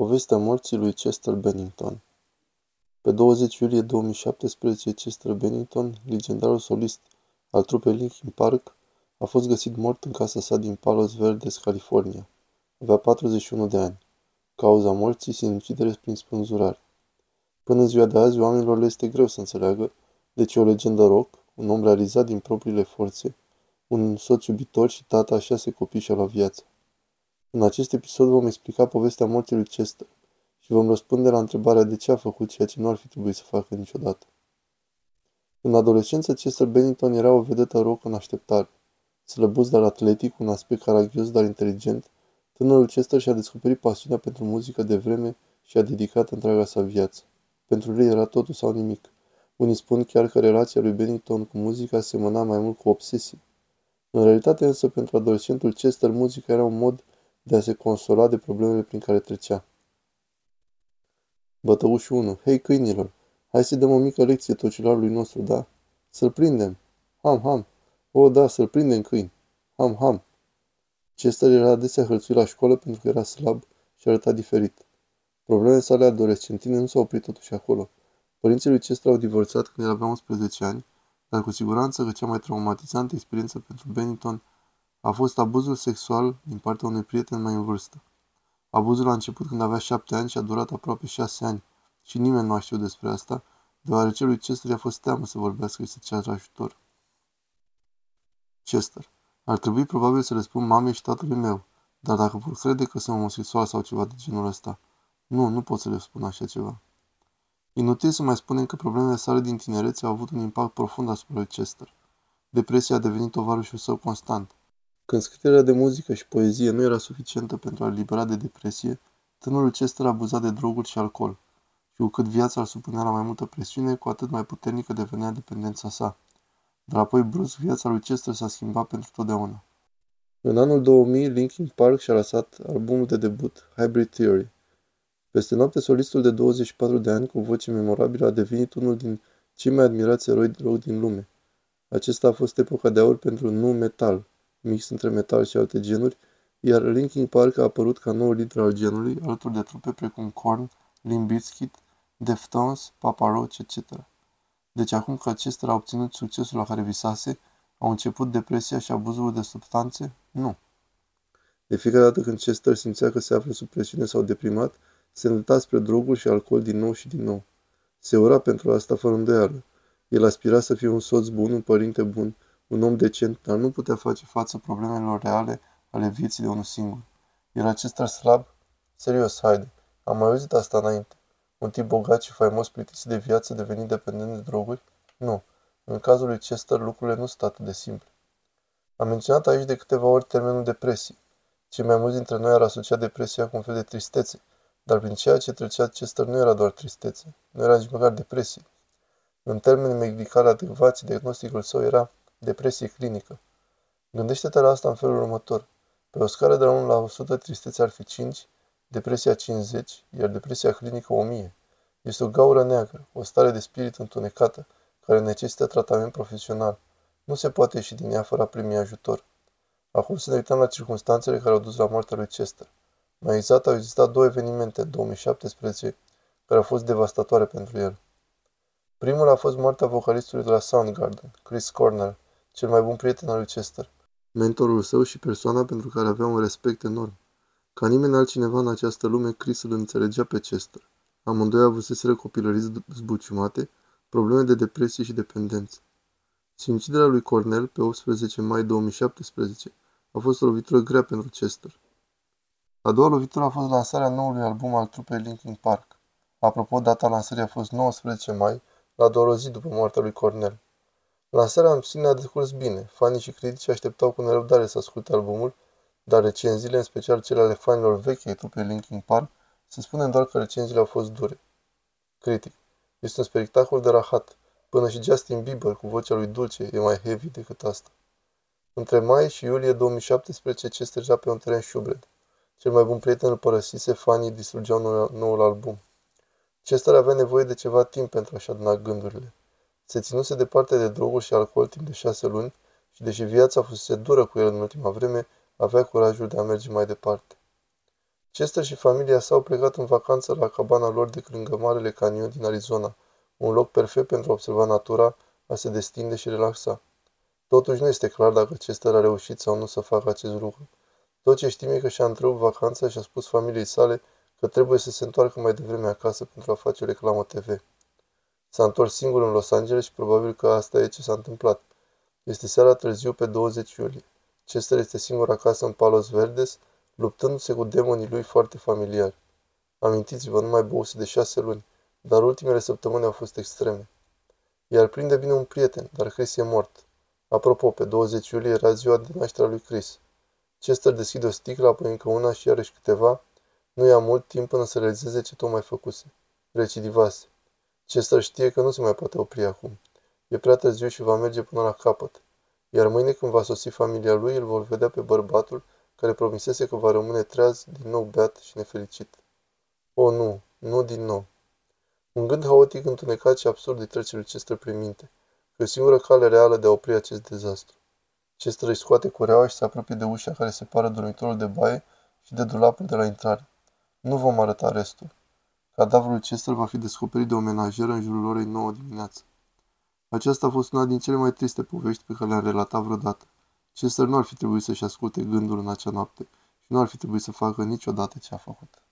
Povestea morții lui Chester Bennington Pe 20 iulie 2017, Chester Bennington, legendarul solist al trupei Linkin Park, a fost găsit mort în casa sa din Palos Verdes, California. Avea 41 de ani. Cauza morții, sinucidere prin spânzurare. Până în ziua de azi, oamenilor le este greu să înțeleagă de ce o legendă rock, un om realizat din propriile forțe, un soț iubitor și tata a șase copii și-a luat viața. În acest episod vom explica povestea morții lui Chester și vom răspunde la întrebarea de ce a făcut ceea ce nu ar fi trebuit să facă niciodată. În adolescență, Chester Bennington era o vedetă rock în așteptare. Slăbus, dar atletic, un aspect caragios, dar inteligent, tânărul Chester și-a descoperit pasiunea pentru muzică de vreme și a dedicat întreaga sa viață. Pentru el era totul sau nimic. Unii spun chiar că relația lui Bennington cu muzica semăna mai mult cu obsesie. În realitate însă, pentru adolescentul Chester, muzica era un mod de a se consola de problemele prin care trecea. Bătăușul 1. Hei, câinilor! Hai să dăm o mică lecție tocilarului nostru, da? Să-l prindem! Ham, ham! O, da, să-l prindem, câini! Ham, ham! Chester era adesea hălțuit la școală pentru că era slab și arăta diferit. Problemele sale adolescentine nu s-au oprit totuși acolo. Părinții lui Chester au divorțat când el avea 11 ani, dar cu siguranță că cea mai traumatizantă experiență pentru Bennington a fost abuzul sexual din partea unui prieten mai în vârstă. Abuzul a început când avea șapte ani și a durat aproape șase ani și nimeni nu a știut despre asta, deoarece lui Chester i-a fost teamă să vorbească și să ceară ajutor. Chester. Ar trebui probabil să le spun mamei și tatălui meu, dar dacă vor crede că sunt homosexual sau ceva de genul ăsta, nu, nu pot să le spun așa ceva. Inutil să mai spunem că problemele sale din tinerețe au avut un impact profund asupra lui Chester. Depresia a devenit tovarășul său constant. Când scrierea de muzică și poezie nu era suficientă pentru a libera de depresie, tânărul Chester abuzat de droguri și alcool. Și cu cât viața îl supunea la mai multă presiune, cu atât mai puternică devenea dependența sa. Dar apoi brusc viața lui Chester s-a schimbat pentru totdeauna. În anul 2000, Linkin Park și-a lăsat albumul de debut, Hybrid Theory. Peste noapte, solistul de 24 de ani, cu voce memorabilă, a devenit unul din cei mai admirați eroi de rock din lume. Acesta a fost epoca de aur pentru nu metal, mix între metal și alte genuri, iar Linkin Park a apărut ca nou lider al genului, alături de trupe precum Korn, Limp Bizkit, Deftones, Papa Roach, etc. Deci acum că acestea au obținut succesul la care visase, au început depresia și abuzul de substanțe? Nu. De fiecare dată când Chester simțea că se află sub presiune sau deprimat, se îndrepta spre droguri și alcool din nou și din nou. Se ura pentru asta fără îndoială. El aspira să fie un soț bun, un părinte bun, un om decent, dar nu putea face față problemelor reale ale vieții de unul singur. Era acesta slab? Serios, haide. Am mai auzit asta înainte. Un tip bogat și faimos plictisit de viață devenit dependent de droguri? Nu. În cazul lui Chester, lucrurile nu sunt atât de simple. Am menționat aici de câteva ori termenul depresie. Cei mai mulți dintre noi ar asocia depresia cu un fel de tristețe, dar prin ceea ce trecea Chester nu era doar tristețe, nu era nici măcar depresie. În termeni medicali adecvați, diagnosticul său era depresie clinică. Gândește-te la asta în felul următor. Pe o scară de la 1 la 100, tristețe ar fi 5, depresia 50, iar depresia clinică 1000. Este o gaură neagră, o stare de spirit întunecată, care necesită tratament profesional. Nu se poate ieși din ea fără a primi ajutor. Acum să ne uităm la circunstanțele care au dus la moartea lui Chester. Mai exact, au existat două evenimente în 2017 care au fost devastatoare pentru el. Primul a fost moartea vocalistului de la Soundgarden, Chris Cornell, cel mai bun prieten al lui Chester, mentorul său și persoana pentru care avea un respect enorm. Ca nimeni altcineva în această lume, Chris îl înțelegea pe Chester. Amândoi avuseseră copilăriți zbuciumate, probleme de depresie și dependență. Sinuciderea lui Cornell, pe 18 mai 2017, a fost o lovitură grea pentru Chester. A doua lovitură a fost lansarea noului album al trupei Linkin Park. Apropo, data lansării a fost 19 mai, la doar o zi după moartea lui Cornell. Lansarea în sine a decurs bine. Fanii și critici așteptau cu nerăbdare să asculte albumul, dar recenziile, în special cele ale fanilor vechi ai trupei Linkin Park, să spunem doar că recenziile au fost dure. Critic. Este un spectacol de rahat. Până și Justin Bieber, cu vocea lui dulce, e mai heavy decât asta. Între mai și iulie 2017, ce stăgea pe un teren șubred. Cel mai bun prieten îl părăsise, fanii distrugeau noul album. Chester avea nevoie de ceva timp pentru a-și aduna gândurile. Se ținuse departe de droguri și alcool timp de șase luni și, deși viața fusese dură cu el în ultima vreme, avea curajul de a merge mai departe. Chester și familia sa au plecat în vacanță la cabana lor de lângă Marele Canion din Arizona, un loc perfect pentru a observa natura, a se destinde și relaxa. Totuși nu este clar dacă Chester a reușit sau nu să facă acest lucru. Tot ce știm e că și-a întrerupt vacanța și a spus familiei sale că trebuie să se întoarcă mai devreme acasă pentru a face o reclamă TV. S-a întors singur în Los Angeles și probabil că asta e ce s-a întâmplat. Este seara târziu pe 20 iulie. Chester este singur acasă în Palos Verdes, luptându-se cu demonii lui foarte familiari. Amintiți-vă, nu mai băuse de șase luni, dar ultimele săptămâni au fost extreme. Iar prinde bine un prieten, dar Chris e mort. Apropo, pe 20 iulie era ziua de nașterea lui Chris. Chester deschide o sticlă, apoi încă una și iarăși câteva. Nu ia mult timp până să realizeze ce tocmai făcuse. Recidivase. Chester știe că nu se mai poate opri acum. E prea târziu și va merge până la capăt. Iar mâine când va sosi familia lui, îl vor vedea pe bărbatul care promisese că va rămâne treaz, din nou beat și nefericit. O, nu, nu din nou. Un gând haotic, întunecat și absurd îi trece lui Chester prin minte, că e o singură cale reală de a opri acest dezastru. Chester îi scoate cureaua și se apropie de ușa care separă dormitorul de baie și de dulapul de la intrare. Nu vom arăta restul. Cadavrul Chester va fi descoperit de o menajeră în jurul orei 9 dimineață. Aceasta a fost una din cele mai triste povești pe care le-am relatat vreodată. Chester nu ar fi trebuit să-și asculte gândul în acea noapte și nu ar fi trebuit să facă niciodată ce a făcut.